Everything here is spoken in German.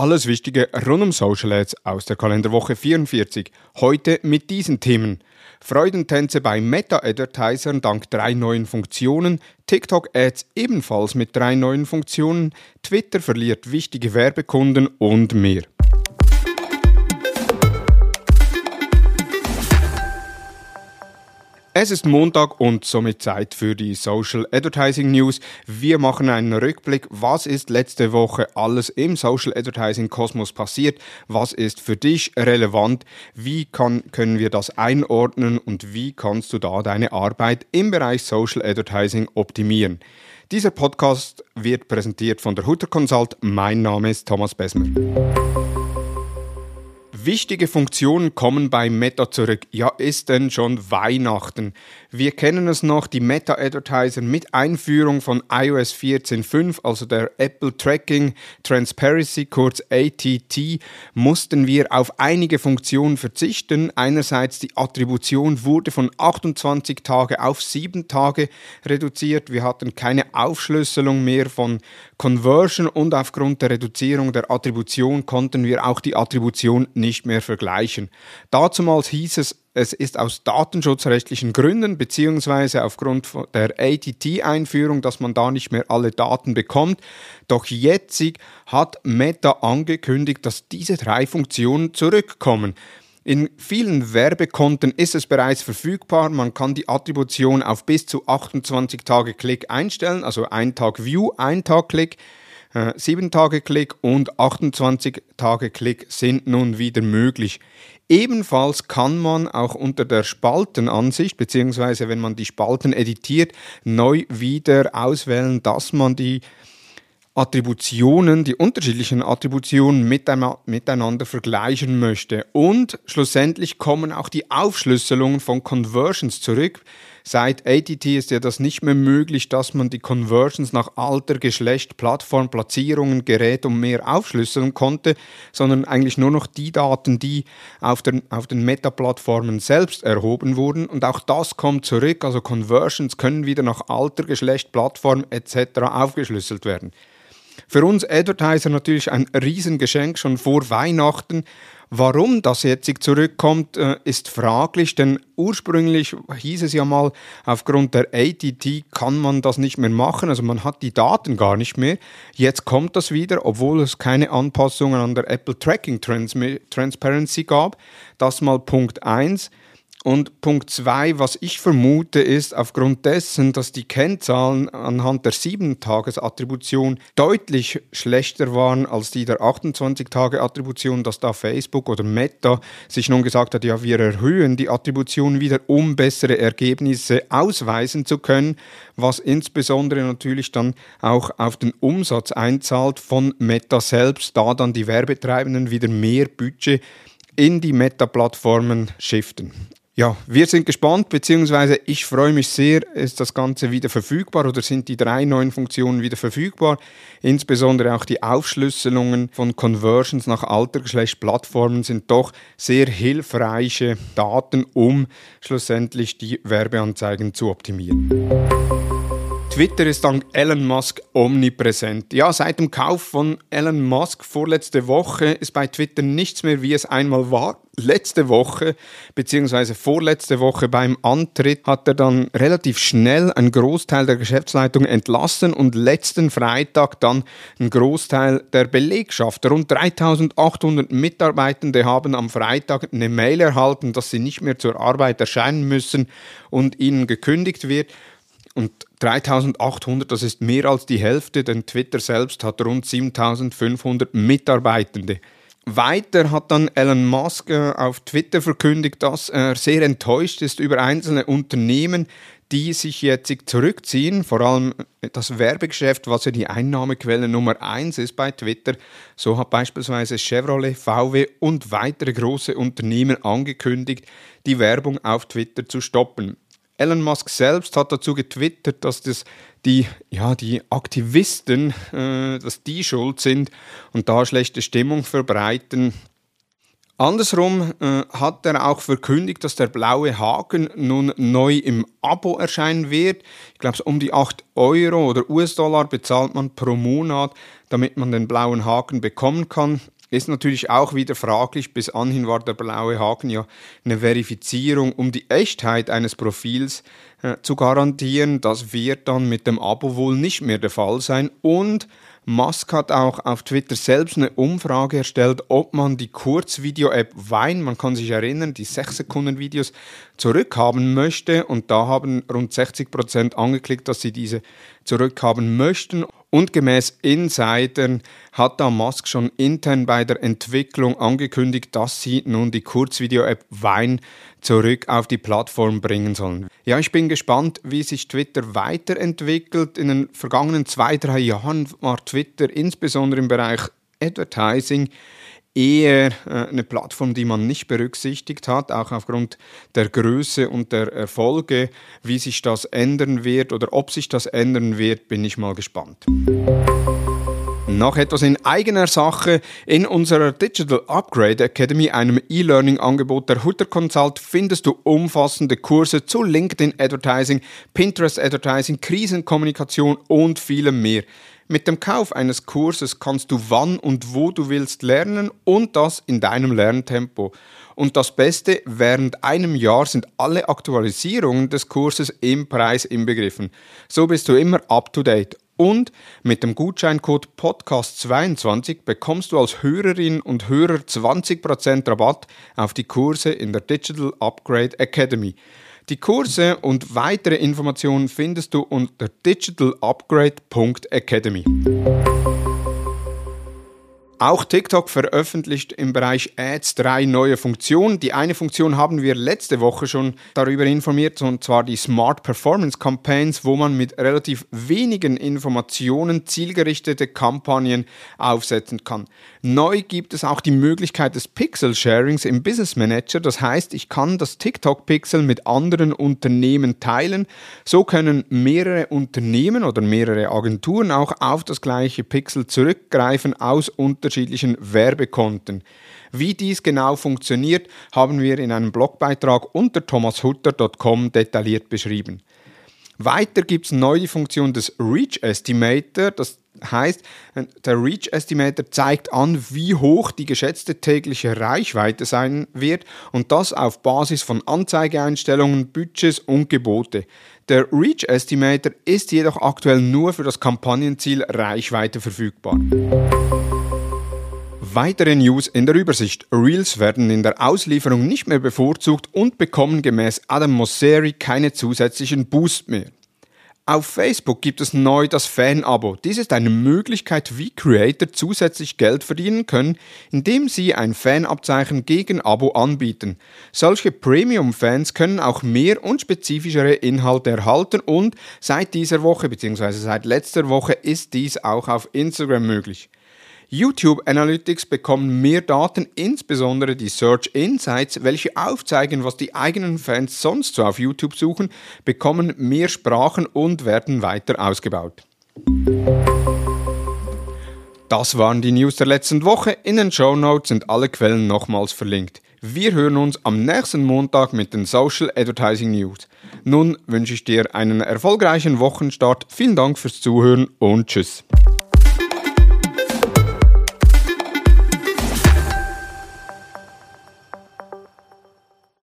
Alles Wichtige rund um Social Ads aus der Kalenderwoche 44. Heute mit diesen Themen. Freudentänze bei Meta-Advertisern dank drei neuen Funktionen, TikTok-Ads ebenfalls mit drei neuen Funktionen, Twitter verliert wichtige Werbekunden und mehr. Es ist Montag und somit Zeit für die Social Advertising News. Wir machen einen Rückblick, was ist letzte Woche alles im Social Advertising Kosmos passiert, was ist für dich relevant, wie kann, können wir das einordnen und wie kannst du da deine Arbeit im Bereich Social Advertising optimieren. Dieser Podcast wird präsentiert von der Hutter Consult. Mein Name ist Thomas Besmer. Wichtige Funktionen kommen bei Meta zurück. Ja, ist denn schon Weihnachten? Wir kennen es noch, die Meta-Advertiser mit Einführung von iOS 14.5, also der Apple Tracking Transparency, kurz ATT, mussten wir auf einige Funktionen verzichten. Einerseits die Attribution wurde von 28 Tage auf 7 Tage reduziert. Wir hatten keine Aufschlüsselung mehr von Conversion und aufgrund der Reduzierung der Attribution konnten wir auch die Attribution nicht mehr vergleichen. Dazumals hieß es, es ist aus datenschutzrechtlichen Gründen beziehungsweise aufgrund der ATT-Einführung, dass man da nicht mehr alle Daten bekommt. Doch jetzt hat Meta angekündigt, dass diese drei Funktionen zurückkommen. In vielen Werbekonten ist es bereits verfügbar. Man kann die Attribution auf bis zu 28 Tage Klick einstellen, also ein Tag View, ein Tag Klick. 7 äh, und 28 Tage Klick sind nun wieder möglich. Ebenfalls kann man auch unter der Spaltenansicht, beziehungsweise wenn man die Spalten editiert, neu wieder auswählen, dass man die Attributionen, die unterschiedlichen Attributionen miteinander vergleichen möchte. Und schlussendlich kommen auch die Aufschlüsselungen von Conversions zurück. Seit ATT ist ja das nicht mehr möglich, dass man die Conversions nach Alter, Geschlecht, Plattform, Platzierungen, Gerät und mehr aufschlüsseln konnte, sondern eigentlich nur noch die Daten, die auf, der, auf den Meta-Plattformen selbst erhoben wurden. Und auch das kommt zurück. Also Conversions können wieder nach Alter, Geschlecht, Plattform etc. aufgeschlüsselt werden. Für uns Advertiser natürlich ein Riesengeschenk schon vor Weihnachten. Warum das jetzt zurückkommt, äh, ist fraglich, denn ursprünglich hieß es ja mal, aufgrund der ATT kann man das nicht mehr machen, also man hat die Daten gar nicht mehr. Jetzt kommt das wieder, obwohl es keine Anpassungen an der Apple Tracking Transparency gab. Das mal Punkt 1. Und Punkt zwei, was ich vermute, ist aufgrund dessen, dass die Kennzahlen anhand der 7-Tages-Attribution deutlich schlechter waren als die der 28-Tage-Attribution, dass da Facebook oder Meta sich nun gesagt hat, ja, wir erhöhen die Attribution wieder, um bessere Ergebnisse ausweisen zu können, was insbesondere natürlich dann auch auf den Umsatz einzahlt von Meta selbst, da dann die Werbetreibenden wieder mehr Budget in die Meta-Plattformen shiften. Ja, wir sind gespannt, beziehungsweise ich freue mich sehr, ist das Ganze wieder verfügbar oder sind die drei neuen Funktionen wieder verfügbar. Insbesondere auch die Aufschlüsselungen von Conversions nach Altergeschlecht-Plattformen sind doch sehr hilfreiche Daten, um schlussendlich die Werbeanzeigen zu optimieren. Twitter ist dank Elon Musk omnipräsent. Ja, seit dem Kauf von Elon Musk vorletzte Woche ist bei Twitter nichts mehr, wie es einmal war. Letzte Woche, beziehungsweise vorletzte Woche beim Antritt, hat er dann relativ schnell einen Großteil der Geschäftsleitung entlassen und letzten Freitag dann einen Großteil der Belegschaft. Rund 3800 Mitarbeitende haben am Freitag eine Mail erhalten, dass sie nicht mehr zur Arbeit erscheinen müssen und ihnen gekündigt wird. Und 3800, das ist mehr als die Hälfte, denn Twitter selbst hat rund 7500 Mitarbeitende. Weiter hat dann Elon Musk äh, auf Twitter verkündigt, dass er sehr enttäuscht ist über einzelne Unternehmen, die sich jetzt zurückziehen, vor allem das Werbegeschäft, was ja die Einnahmequelle Nummer eins ist bei Twitter. So hat beispielsweise Chevrolet, VW und weitere große Unternehmen angekündigt, die Werbung auf Twitter zu stoppen. Elon Musk selbst hat dazu getwittert, dass das die, ja, die Aktivisten, äh, dass die schuld sind und da schlechte Stimmung verbreiten. Andersrum äh, hat er auch verkündigt, dass der blaue Haken nun neu im Abo erscheinen wird. Ich glaube, um die 8 Euro oder US-Dollar bezahlt man pro Monat damit man den blauen Haken bekommen kann. Ist natürlich auch wieder fraglich. Bis anhin war der blaue Haken ja eine Verifizierung, um die Echtheit eines Profils äh, zu garantieren. Das wird dann mit dem Abo wohl nicht mehr der Fall sein. Und Musk hat auch auf Twitter selbst eine Umfrage erstellt, ob man die Kurzvideo-App Vine, man kann sich erinnern, die 6-Sekunden-Videos zurückhaben möchte. Und da haben rund 60 Prozent angeklickt, dass sie diese zurückhaben möchten. Und gemäß Insidern hat da Musk schon intern bei der Entwicklung angekündigt, dass sie nun die Kurzvideo-App Vine zurück auf die Plattform bringen sollen. Ja, ich bin gespannt, wie sich Twitter weiterentwickelt. In den vergangenen zwei, drei Jahren war Twitter insbesondere im Bereich Advertising eher äh, eine Plattform, die man nicht berücksichtigt hat, auch aufgrund der Größe und der Erfolge. Wie sich das ändern wird oder ob sich das ändern wird, bin ich mal gespannt. Noch etwas in eigener Sache. In unserer Digital Upgrade Academy, einem E-Learning-Angebot der Hutter Consult, findest du umfassende Kurse zu LinkedIn Advertising, Pinterest Advertising, Krisenkommunikation und vielem mehr. Mit dem Kauf eines Kurses kannst du wann und wo du willst lernen und das in deinem Lerntempo. Und das Beste, während einem Jahr sind alle Aktualisierungen des Kurses im Preis inbegriffen. So bist du immer up to date. Und mit dem Gutscheincode Podcast22 bekommst du als Hörerin und Hörer 20% Rabatt auf die Kurse in der Digital Upgrade Academy. Die Kurse und weitere Informationen findest du unter digitalupgrade.academy. Auch TikTok veröffentlicht im Bereich Ads drei neue Funktionen. Die eine Funktion haben wir letzte Woche schon darüber informiert, und zwar die Smart Performance Campaigns, wo man mit relativ wenigen Informationen zielgerichtete Kampagnen aufsetzen kann. Neu gibt es auch die Möglichkeit des Pixel Sharings im Business Manager. Das heißt, ich kann das TikTok Pixel mit anderen Unternehmen teilen. So können mehrere Unternehmen oder mehrere Agenturen auch auf das gleiche Pixel zurückgreifen aus Unternehmen unterschiedlichen Werbekonten. Wie dies genau funktioniert, haben wir in einem Blogbeitrag unter thomashutter.com detailliert beschrieben. Weiter gibt es neu die Funktion des Reach Estimator. Das heißt, der Reach Estimator zeigt an, wie hoch die geschätzte tägliche Reichweite sein wird und das auf Basis von Anzeigeeinstellungen, Budgets und Gebote. Der Reach Estimator ist jedoch aktuell nur für das Kampagnenziel Reichweite verfügbar. Weitere News in der Übersicht. Reels werden in der Auslieferung nicht mehr bevorzugt und bekommen gemäß Adam Mosseri keine zusätzlichen Boost mehr. Auf Facebook gibt es neu das Fan-Abo. Dies ist eine Möglichkeit, wie Creator zusätzlich Geld verdienen können, indem sie ein Fanabzeichen gegen Abo anbieten. Solche Premium-Fans können auch mehr und spezifischere Inhalte erhalten und seit dieser Woche bzw. seit letzter Woche ist dies auch auf Instagram möglich. YouTube Analytics bekommen mehr Daten, insbesondere die Search Insights, welche aufzeigen, was die eigenen Fans sonst so auf YouTube suchen, bekommen mehr Sprachen und werden weiter ausgebaut. Das waren die News der letzten Woche. In den Show Notes sind alle Quellen nochmals verlinkt. Wir hören uns am nächsten Montag mit den Social Advertising News. Nun wünsche ich dir einen erfolgreichen Wochenstart. Vielen Dank fürs Zuhören und tschüss.